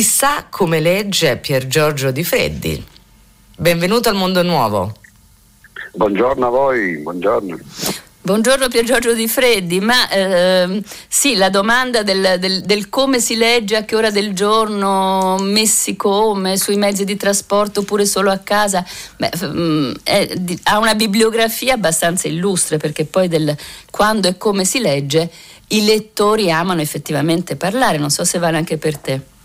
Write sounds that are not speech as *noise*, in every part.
chissà come legge Pier Giorgio Di Freddi. Benvenuto al Mondo Nuovo. Buongiorno a voi, buongiorno. Buongiorno Pier Giorgio Di Freddi, ma eh, sì, la domanda del, del, del, come si legge, a che ora del giorno, messi come, sui mezzi di trasporto oppure solo a casa, beh, mm, è, ha una bibliografia abbastanza illustre perché poi del quando e come si legge i lettori amano effettivamente parlare, non so se vale anche per te.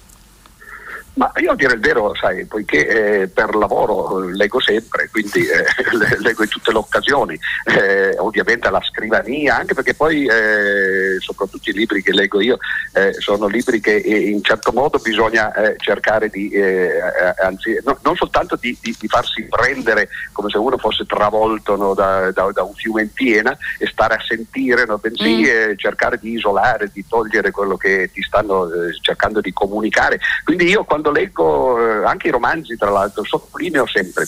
Ma io a dire il vero, sai, poiché eh, per lavoro leggo sempre, quindi eh, *laughs* leggo in tutte le occasioni, eh, ovviamente alla scrivania, anche perché poi eh, soprattutto i libri che leggo io eh, sono libri che eh, in certo modo bisogna cercare di, anzi, no, non soltanto di, di, di, farsi prendere come se uno fosse travolto no, da, da, da, un fiume in piena e stare a sentire, no, bensì mm. cercare di isolare, di togliere quello che ti stanno cercando di comunicare. Quindi io quando quando leggo eh, anche i romanzi, tra l'altro, sottolineo sempre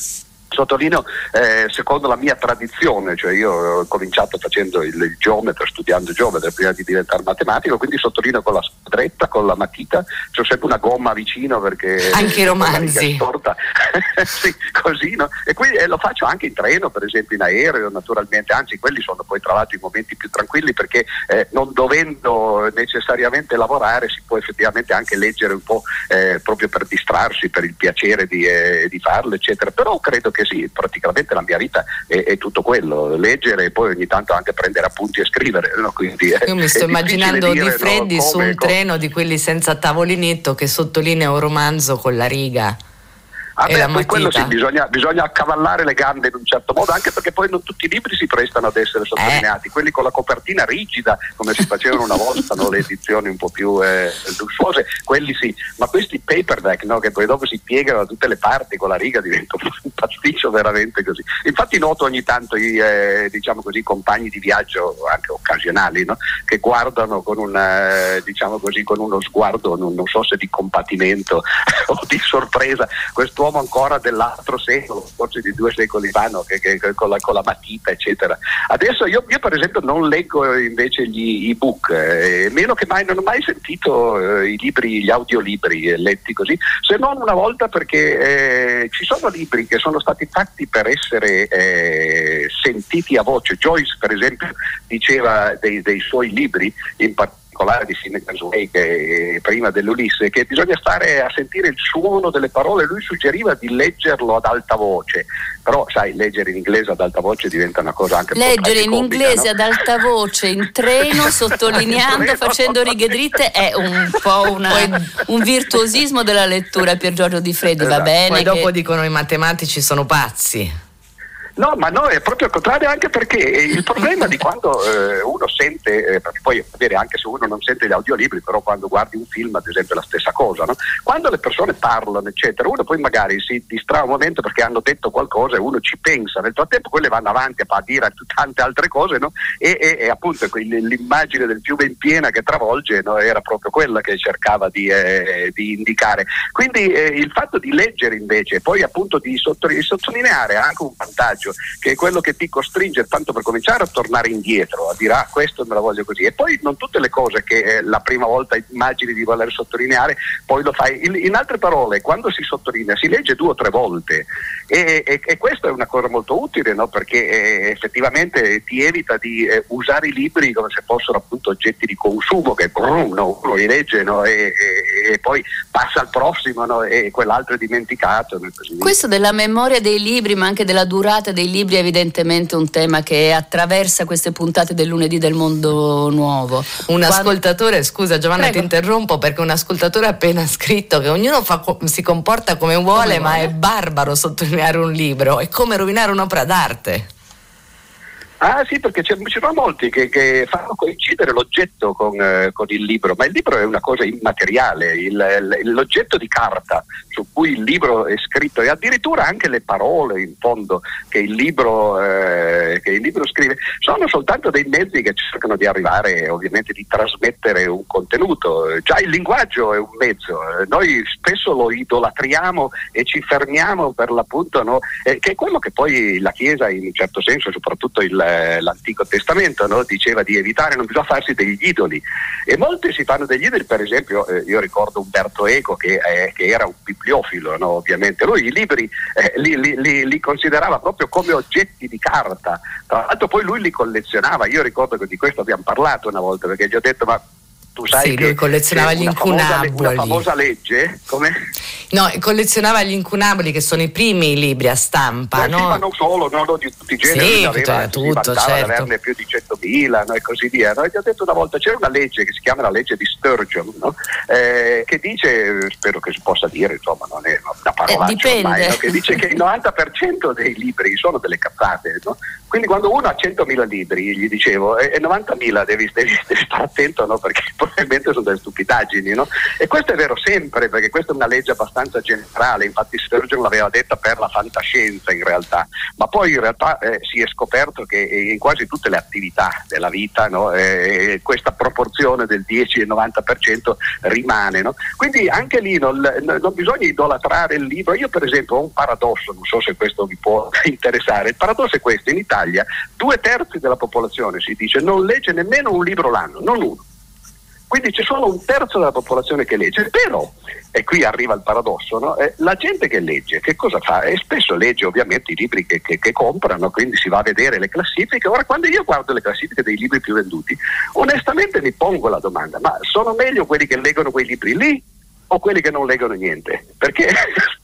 Sottolineo, eh, secondo la mia tradizione, cioè io ho cominciato facendo il, il geometra, studiando geometra prima di diventare matematico, quindi sottolineo con la spadretta, con la matita, c'ho sempre una gomma vicino perché... Anche i romanzi. *laughs* sì, così, no? E quindi eh, lo faccio anche in treno, per esempio in aereo, naturalmente, anzi quelli sono poi tra l'altro i momenti più tranquilli perché eh, non dovendo necessariamente lavorare si può effettivamente anche leggere un po' eh, proprio per distrarsi, per il piacere di, eh, di farlo, eccetera. Però credo che che sì, praticamente la mia vita è, è, tutto quello, leggere e poi ogni tanto anche prendere appunti e scrivere. No? Quindi, Io mi sto immaginando Di Freddi no, come, su un come... treno di quelli senza tavolinetto che sottolinea un romanzo con la riga. Ah beh, poi quello sì, bisogna, bisogna, accavallare le gambe in un certo modo, anche perché poi non tutti i libri si prestano ad essere sottolineati, eh. quelli con la copertina rigida, come si facevano una volta, no? le edizioni un po' più eh, lussuose, quelli sì, ma questi paperback no? che poi dopo si piegano da tutte le parti con la riga diventano un *laughs* pasticcio veramente così. Infatti noto ogni tanto i eh, diciamo così, compagni di viaggio, anche occasionali, no? che guardano con, un, eh, diciamo così, con uno sguardo, non, non so se di compatimento *laughs* o di sorpresa, questo uomo ancora dell'altro secolo, forse di due secoli fa, no? che, che, con, la, con, la, matita, eccetera. Adesso io, io, per esempio non leggo invece gli ebook, eh, meno che mai non ho mai sentito eh, i libri, gli audiolibri eh, letti così, se non una volta perché eh, ci sono libri che sono stati fatti per essere eh, sentiti a voce. Joyce, per esempio, diceva dei, dei suoi libri, in particolare di Finnegan's Wake prima dell'Ulisse, che bisogna stare a sentire il suono delle parole, lui suggeriva di leggerlo ad alta voce, però sai, leggere in inglese ad alta voce diventa una cosa anche Leggere in inglese no? ad alta voce, in treno, *laughs* sottolineando, facendo righe dritte, è un po' una, un virtuosismo della lettura per Giorgio Di Freddi, esatto. va bene? Poi dopo che... dicono i matematici sono pazzi. No, ma no, è proprio il contrario, anche perché il *laughs* problema di quando eh, uno sente, eh, perché poi avere anche se uno non sente gli audiolibri, però quando guardi un film, ad esempio, è la stessa cosa, no? quando le persone parlano, eccetera, uno poi magari si distrae un momento perché hanno detto qualcosa e uno ci pensa, nel frattempo quelle vanno avanti a dire tante altre cose no? e, e, e, appunto l'immagine del fiume in piena che travolge no? era proprio quella che cercava di, eh, di indicare. Quindi eh, il fatto di leggere invece, poi appunto di sottolineare anche un vantaggio vantaggio, che è quello che ti costringe tanto per cominciare a tornare indietro, a dire ah questo me la voglio così. E poi non tutte le cose che eh, la prima volta immagini di voler sottolineare, poi lo fai. In, in altre parole, quando si sottolinea si legge due o tre volte e, e, e questa è una cosa molto utile no? perché eh, effettivamente ti evita di eh, usare i libri come se fossero appunto oggetti di consumo che brum, no? uno li legge no? e, e, poi passa al prossimo e quell'altro è dimenticato. Questo della memoria dei libri ma anche della durata dei libri è evidentemente un tema che attraversa queste puntate del lunedì del mondo nuovo. Un Quando... ascoltatore, scusa Giovanna Prego. ti interrompo perché un ascoltatore ha appena scritto che ognuno fa, si comporta come vuole come ma vuole. è barbaro sottolineare un libro, è come rovinare un'opera d'arte. Ah sì, perché ci sono molti che, che, fanno coincidere l'oggetto con, eh, con, il libro, ma il libro è una cosa immateriale, il, l'oggetto di carta su cui il libro è scritto e addirittura anche le parole in fondo che il libro, eh, che il libro scrive sono soltanto dei mezzi che cercano di arrivare ovviamente di trasmettere un contenuto. Già il linguaggio è un mezzo, noi spesso lo idolatriamo e ci fermiamo per l'appunto, no? eh, che è quello che poi la Chiesa in un certo senso, soprattutto il nell'Antico Testamento, no? diceva di evitare, non bisogna farsi degli idoli. E molti si fanno degli idoli, per esempio, eh, io ricordo Umberto Eco che, eh, che era un bibliofilo, no? ovviamente. Lui i libri eh, li, li, li, li, considerava proprio come oggetti di carta. Tra l'altro poi lui li collezionava. Io ricordo che di questo abbiamo parlato una volta perché gli ho detto ma tu sai sì, che lui collezionava gli incunaboli. Famosa, una famosa legge, come? No, collezionava gli incunaboli che sono i primi libri a stampa, no? Sì, ma non solo, no, di tutti i generi, sì, aveva, tutto, certo. averne più di 100.000 no, e così via. No? E ti ho detto una volta, c'era una legge che si chiama la legge di Sturgeon, no? eh, che dice, spero che si possa dire, insomma, non è una parolaccia eh, ormai, che dice che il 90% dei libri sono delle cazzate, quindi quando uno ha 100.000 libri, gli dicevo, e 90.000 devi, devi, devi stare attento perché probabilmente sono delle stupidaggini. No? E questo è vero sempre, perché questa è una legge abbastanza generale, infatti Sturgeon l'aveva detta per la fantascienza in realtà, ma poi in realtà eh, si è scoperto che in quasi tutte le attività della vita no? eh, questa proporzione del 10 e 90% rimane. No? Quindi anche lì non, non bisogna idolatrare il libro. Io per esempio ho un paradosso, non so se questo vi può *laughs* interessare, il paradosso è questo, in Italia due terzi della popolazione si dice non legge nemmeno un libro l'anno, non uno. Quindi c'è solo un terzo della popolazione che legge, però, e qui arriva il paradosso, no? eh, la gente che legge, che cosa fa? E spesso legge ovviamente i libri che, che, che, comprano, quindi si va a vedere le classifiche. Ora, quando io guardo le classifiche dei libri più venduti, onestamente mi pongo la domanda, ma sono meglio quelli che leggono quei libri lì o quelli che non leggono niente, perché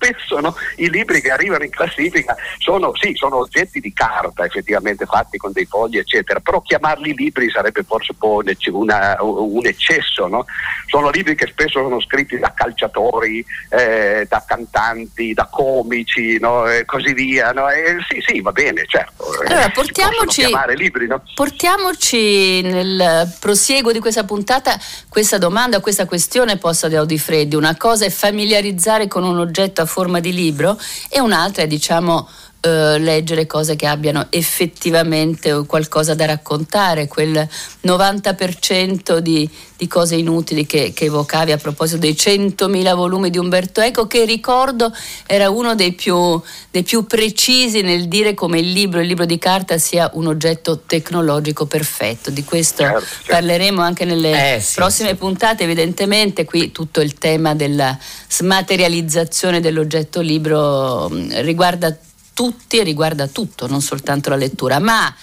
spesso no, i libri che arrivano in classifica sono, sì, sono oggetti di carta effettivamente fatti con dei fogli eccetera, però chiamarli libri sarebbe forse un, una, un eccesso, no? sono libri che spesso sono scritti da calciatori, eh, da cantanti, da comici no? e così via, e sì sì va bene certo, eh, allora, portiamoci, libri, portiamoci nel prosieguo di questa puntata questa domanda, questa questione posta da Audifreddi quindi una cosa è familiarizzare con un oggetto a forma di libro e un'altra è diciamo eh, leggere cose che abbiano effettivamente qualcosa da raccontare, quel 90% di, di cose inutili che, che, evocavi a proposito dei 100.000 volumi di Umberto Eco, che ricordo era uno dei più, dei più precisi nel dire come il libro, il libro di carta sia un oggetto tecnologico perfetto. Di questo certo, certo. parleremo anche nelle eh, sì, prossime sì. puntate, evidentemente qui tutto il tema della smaterializzazione dell'oggetto libro riguarda tutti e riguarda tutto, non soltanto la lettura. Ma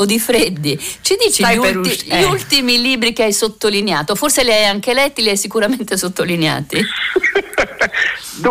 Odifreddi, ci dici gli, ulti- eh. gli, ultimi libri che hai sottolineato? Forse li hai anche letti, li hai sicuramente sottolineati. *laughs*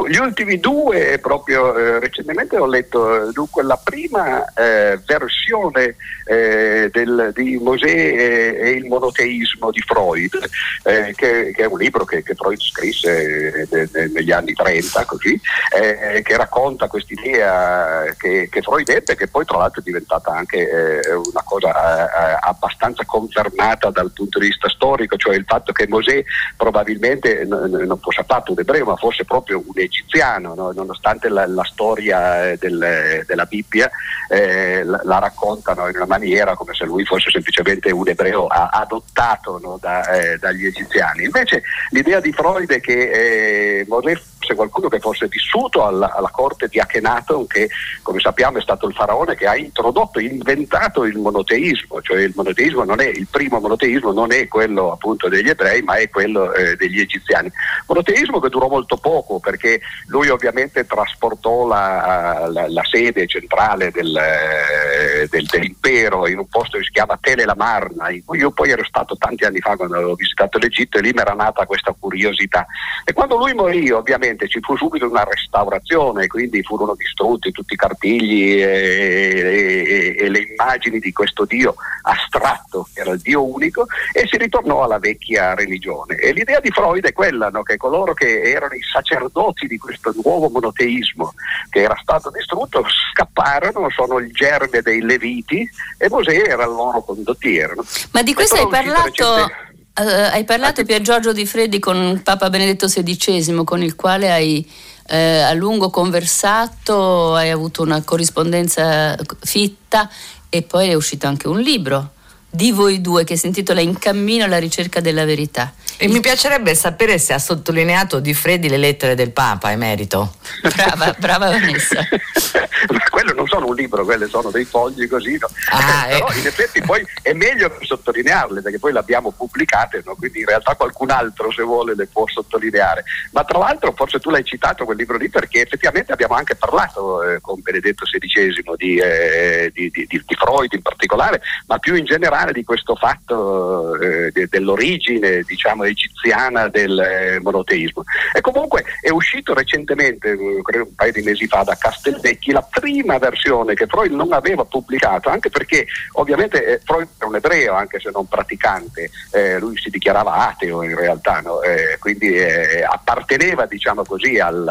Gli ultimi due, proprio eh, recentemente ho letto dunque, la prima eh, versione eh, del, di Mosè e, il monoteismo di Freud, eh, che, che, è un libro che, che Freud scrisse de, de, negli anni 30, così, eh, che racconta quest'idea che, che, Freud ebbe, che poi tra l'altro è diventata anche eh, una cosa abbastanza confermata dal punto di vista storico, cioè il fatto che Mosè probabilmente n- non fosse affatto un ebreo, ma fosse proprio un egiziano, no? nonostante la, la storia eh, del, della Bibbia eh, la, la, raccontano in una maniera come se lui fosse semplicemente un ebreo adottato no? da, eh, dagli egiziani. Invece l'idea di Freud è che eh, Mosè fosse qualcuno che fosse vissuto alla, alla, corte di Akhenaton, che come sappiamo è stato il faraone che ha introdotto, inventato il monoteismo, cioè il monoteismo non è il primo monoteismo, non è quello appunto degli ebrei, ma è quello eh, degli egiziani. Monoteismo che durò molto poco perché lui ovviamente trasportò la, la, la sede centrale del, eh, del, dell'impero in un posto che si chiama Tele in cui io poi ero stato tanti anni fa quando avevo visitato l'Egitto e lì mi era nata questa curiosità. E quando lui morì ovviamente ci fu subito una restaurazione, quindi furono distrutti tutti i cartigli e, e, e le immagini di questo Dio astratto, che era il Dio unico, e si ritornò alla vecchia religione. E l'idea di Freud è quella, no? che coloro che erano i sacerdoti di questo nuovo monoteismo che era stato distrutto scapparono, sono il germe dei Leviti e Mosè era il loro condottiero. Ma di questo hai parlato... Uh, hai parlato Pier Giorgio Di Freddi con Papa Benedetto XVI, con il quale hai eh, a lungo conversato, hai avuto una corrispondenza fitta e poi è uscito anche un libro di voi due che si intitola In cammino alla ricerca della verità. E Il... mi piacerebbe sapere se ha sottolineato di Freddi le lettere del Papa, emerito. Brava, brava Vanessa. *laughs* quello non sono un libro, quelle sono dei fogli così, no? ah, però eh. in effetti poi è meglio sottolinearle perché poi le abbiamo pubblicate, no? quindi in realtà qualcun altro se vuole le può sottolineare. Ma tra l'altro forse tu l'hai citato quel libro lì perché effettivamente abbiamo anche parlato eh, con Benedetto XVI di, eh, di, di, di, Freud in particolare, ma più in generale di questo fatto eh, dell'origine diciamo egiziana del eh, monoteismo. E comunque è uscito recentemente, eh, credo un paio di mesi fa, da Castelvecchi la prima versione che Freud non aveva pubblicato, anche perché ovviamente eh, Freud è un ebreo, anche se non praticante, eh, lui si dichiarava ateo in realtà, no? eh, quindi apparteneva diciamo così al,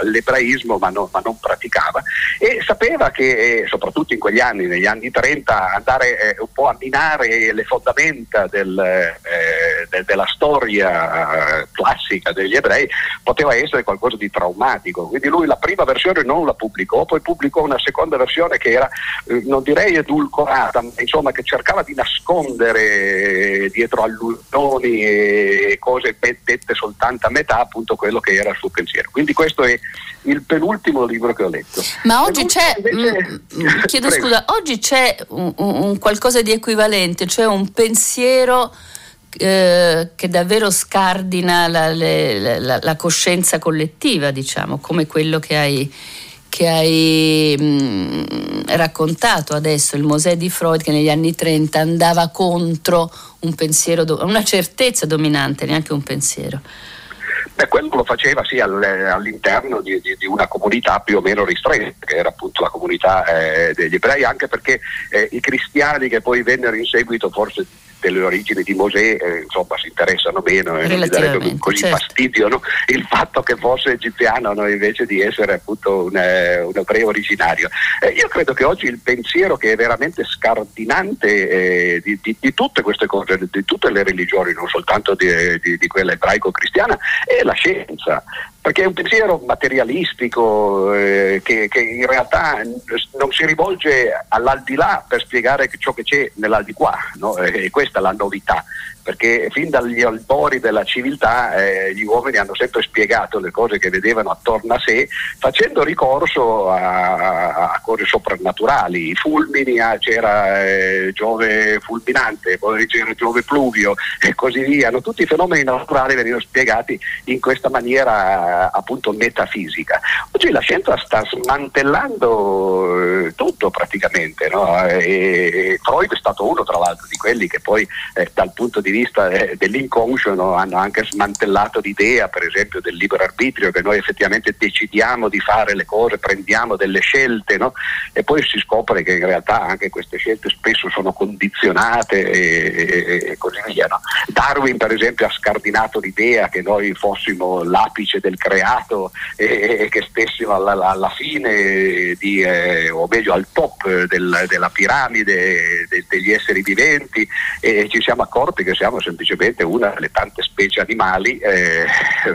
all'ebraismo ma, no, ma, non praticava e sapeva che soprattutto in quegli anni, negli anni 30, andare un po' a minare le fondamenta del, de, della storia classica degli ebrei poteva essere qualcosa di traumatico, quindi lui la prima versione non la pubblicò, poi pubblicò una seconda versione che era, eh, non direi edulcorata, ma insomma che cercava di nascondere dietro allusioni e cose dette soltanto a metà appunto quello che era il suo pensiero. Quindi questo è il penultimo libro che ho letto. Ma oggi c'è, invece... mh, mm, mm, chiedo *laughs* Prego. scusa, oggi c'è un, un qualcosa di equivalente, cioè un pensiero eh, che davvero scardina la, la, la, coscienza collettiva, diciamo, come quello che hai, che hai mh, mm, raccontato adesso, il Mosè di Freud che negli anni 30 andava contro un pensiero, una certezza dominante, neanche un pensiero. Beh, quello lo faceva sì all'interno di, di, di, una comunità più o meno ristretta, che era appunto la comunità eh, degli ebrei, anche perché eh, i cristiani che poi vennero in seguito forse delle origini di Mosè eh, insomma si interessano meno e non gli darebbe così certo. fastidio no? il fatto che fosse egiziano no? invece di essere appunto un, eh, un ebreo originario. Eh, io credo che oggi il pensiero che è veramente scardinante eh, di, di, di, tutte queste cose, di tutte le religioni, non soltanto di, di quella ebraico-cristiana, è la scienza perché è un pensiero materialistico eh, che, che, in realtà non si rivolge all'aldilà per spiegare ciò che c'è nell'aldilà, no? e questa è la novità perché fin dagli albori della civiltà eh, gli uomini hanno sempre spiegato le cose che vedevano attorno a sé facendo ricorso a, a cose soprannaturali, i fulmini, ah, c'era eh, Giove fulminante, poi c'era Giove pluvio e così via, no? tutti i fenomeni naturali venivano spiegati in questa maniera appunto metafisica. Oggi la scienza sta smantellando eh, tutto praticamente, no? e, Freud è stato uno tra l'altro di quelli che poi eh, dal punto di vista vista eh, dell'inconscio no? hanno anche smantellato l'idea per esempio del libero arbitrio che noi effettivamente decidiamo di fare le cose, prendiamo delle scelte no? e poi si scopre che in realtà anche queste scelte spesso sono condizionate e, e, e così via. No? Darwin per esempio ha scardinato l'idea che noi fossimo l'apice del creato e, e che stessimo alla, alla fine di, eh, o meglio al top del, della piramide de, degli esseri viventi e ci siamo accorti che siamo siamo semplicemente una delle tante specie animali, eh,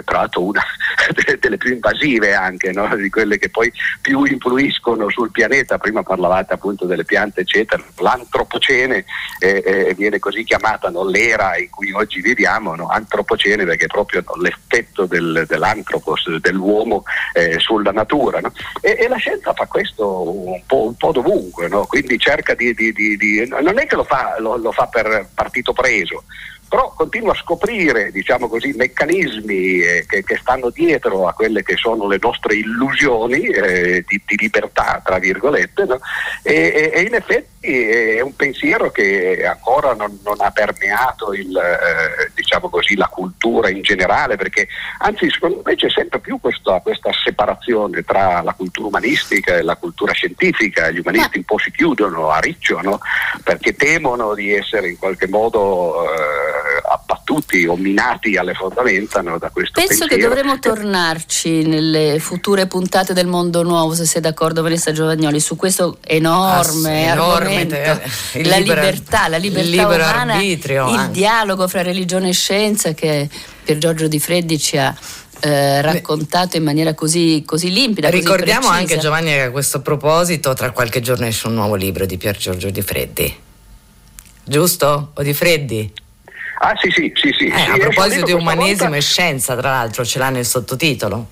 tra l'altro una *laughs* delle più invasive anche, no? di quelle che poi più influiscono sul pianeta. Prima parlavate appunto delle piante, eccetera. L'antropocene eh, eh, viene così chiamata no? l'era in cui oggi viviamo, no? antropocene perché è proprio l'effetto del, dell'antropos, dell'uomo eh, sulla natura. E, e, la scienza fa questo un po', un po dovunque, quindi cerca di, di, di, di, Non è che lo fa, lo, lo fa per partito preso, però continua a scoprire diciamo così, meccanismi eh, che, che, stanno dietro a quelle che sono le nostre illusioni eh, di, di, libertà, tra virgolette, no? e, e, in effetti è un pensiero che ancora non, non ha permeato il, eh, diciamo così, la cultura in generale, perché anzi secondo me c'è sempre più questa, questa separazione tra la cultura umanistica e la cultura scientifica, gli umanisti un po' si chiudono a riccio no? perché temono di essere in qualche modo... Eh, abbattuti o minati alle fondamenta no, da questo Penso pensiero. che dovremo tornarci nelle future puntate del Mondo Nuovo, se sei d'accordo Vanessa Giovagnoli, su questo enorme, ah, argomento, eh, la libero, libertà, la libertà umana, arbitrio, il anche. dialogo fra religione e scienza che Pier Giorgio Di Freddi ci ha eh, raccontato in maniera così, così limpida. Ricordiamo così anche Giovanni che a questo proposito tra qualche giorno esce un nuovo libro di Pier Giorgio Di Freddi. giusto? O di Freddi? Ah sì sì sì sì. Eh, sì a proposito di umanesimo volta... e scienza, tra l'altro ce l'ha nel sottotitolo.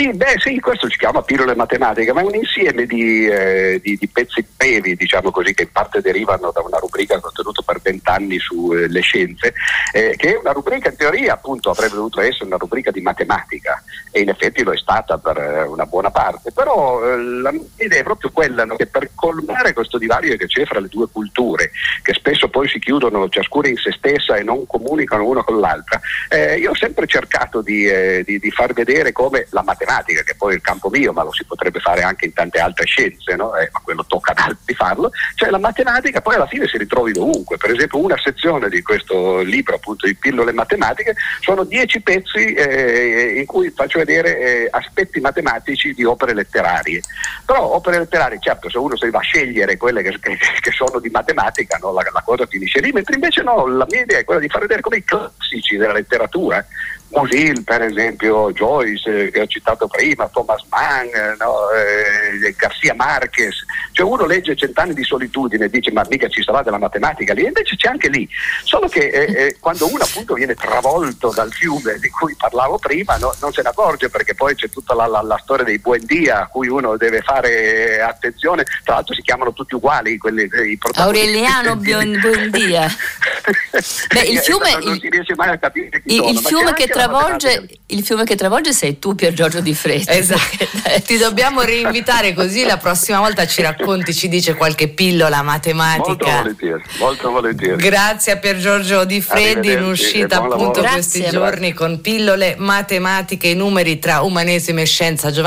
Sì, beh, sì, questo si chiama pillole matematiche, ma è un insieme di, eh, di, di, pezzi brevi, diciamo così, che in parte derivano da una rubrica che ho tenuto per vent'anni sulle eh, scienze, eh, che è una rubrica in teoria appunto avrebbe dovuto essere una rubrica di matematica e in effetti lo è stata per eh, una buona parte, però eh, la mia idea è proprio quella no, che per colmare questo divario che c'è fra le due culture, che spesso poi si chiudono ciascuna in se stessa e non comunicano una con l'altra, eh, io ho sempre cercato di, di far vedere come la matematica matematica, che poi è il campo mio, ma lo si potrebbe fare anche in tante altre scienze, no? eh, ma quello tocca ad altri farlo, cioè la matematica poi alla fine si ritrovi dovunque. Per esempio una sezione di questo libro appunto di pillole matematiche sono dieci pezzi eh, in cui faccio vedere eh, aspetti matematici di opere letterarie. Però opere letterarie, certo, se uno si va a scegliere quelle che, che, che sono di matematica, no? la, la cosa finisce lì, mentre invece no, la mia idea è quella di far vedere come i classici della letteratura Musil per esempio, Joyce eh, che ho citato prima, Thomas Mann, eh, no? eh, Garcia Marquez, cioè uno legge Cent'anni di solitudine e dice ma mica ci sarà della matematica lì, e invece c'è anche lì, solo che eh, eh, quando uno appunto viene travolto dal fiume di cui parlavo prima no, non se ne accorge perché poi c'è tutta la, la, la storia dei Buendia a cui uno deve fare attenzione, tra l'altro si chiamano tutti uguali quelli, i Aureliano Buendia. *laughs* Beh, il fiume, non, non si riesce mai a capire chi il, sono, il fiume che travolge, il fiume che travolge sei tu Pier Giorgio Di Freddi. *laughs* Esatto. Ti dobbiamo reinvitare così la prossima volta ci racconti, ci dice qualche pillola matematica. Molto volentieri, molto volentieri. Grazie a Pier Giorgio Di Freddi in uscita appunto questi giorni con pillole matematiche, i numeri tra umanesimo e scienza. Giovanni